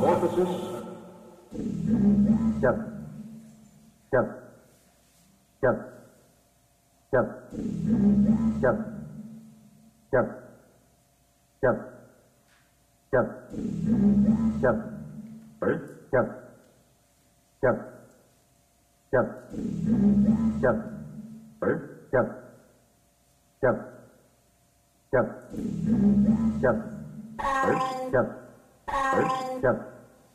metamorphosis. Chậm, chậm, chậm, chậm, chậm, chậm, chậm, chậm, chậm, chậm, chậm, chậm, chậm, chậm, chậm, chậm, chậm, chậm, chậm,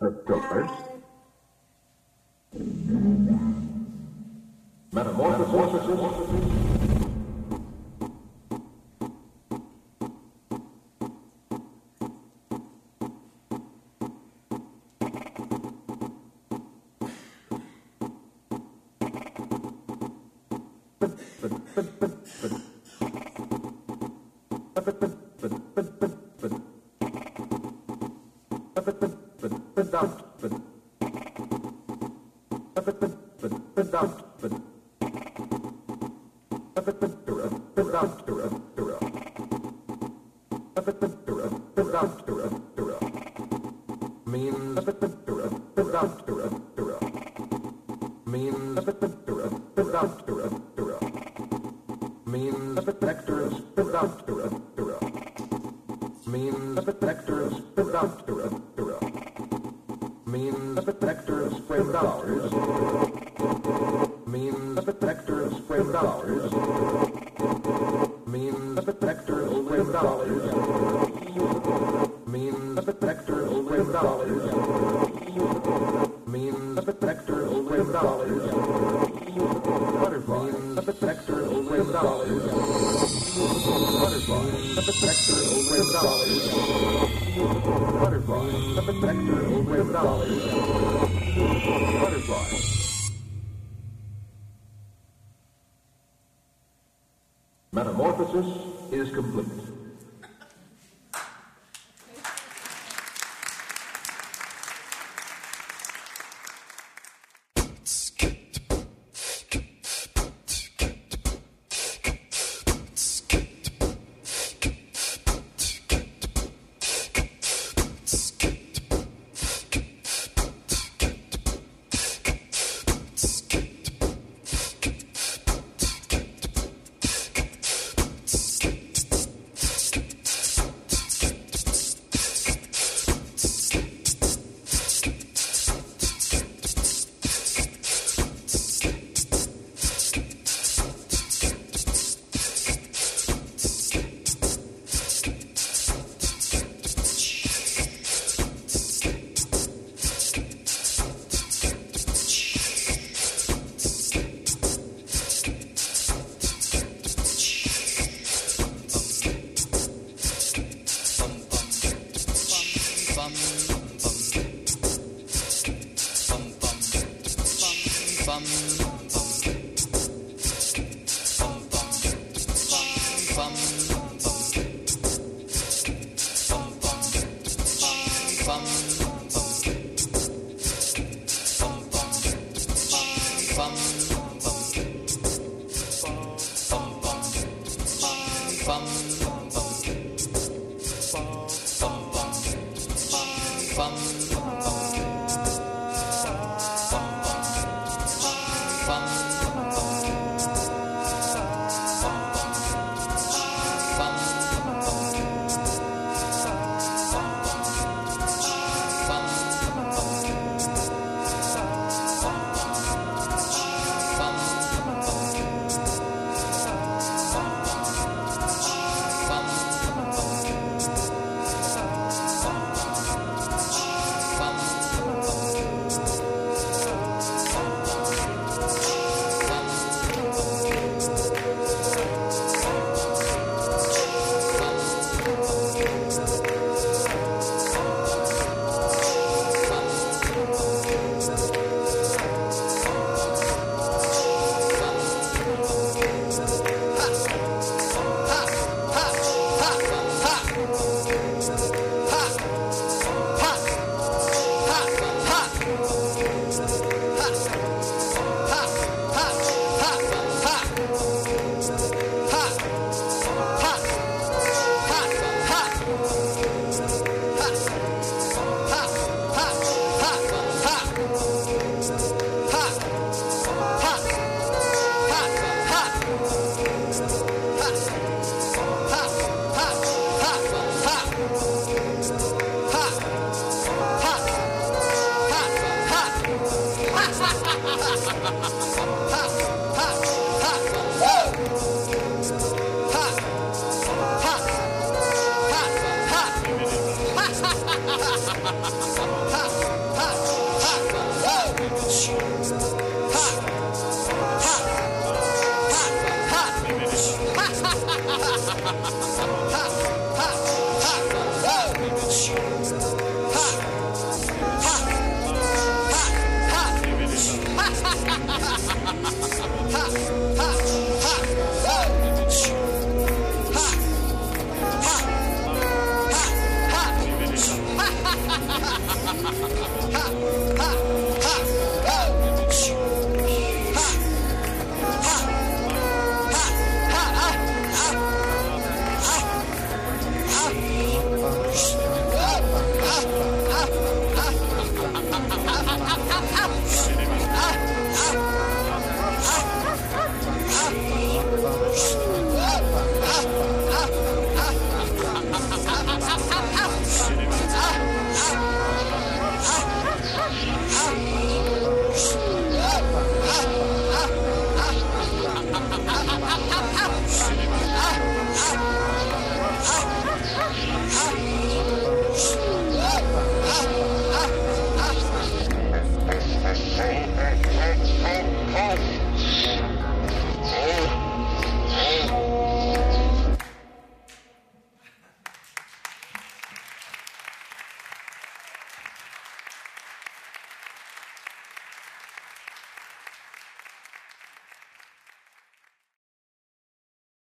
Octopus. Metamorphosis. Metamorphosis. dollars means vector with dollars. Butterfly means vector with dollars. Butterfly means vector with dollars.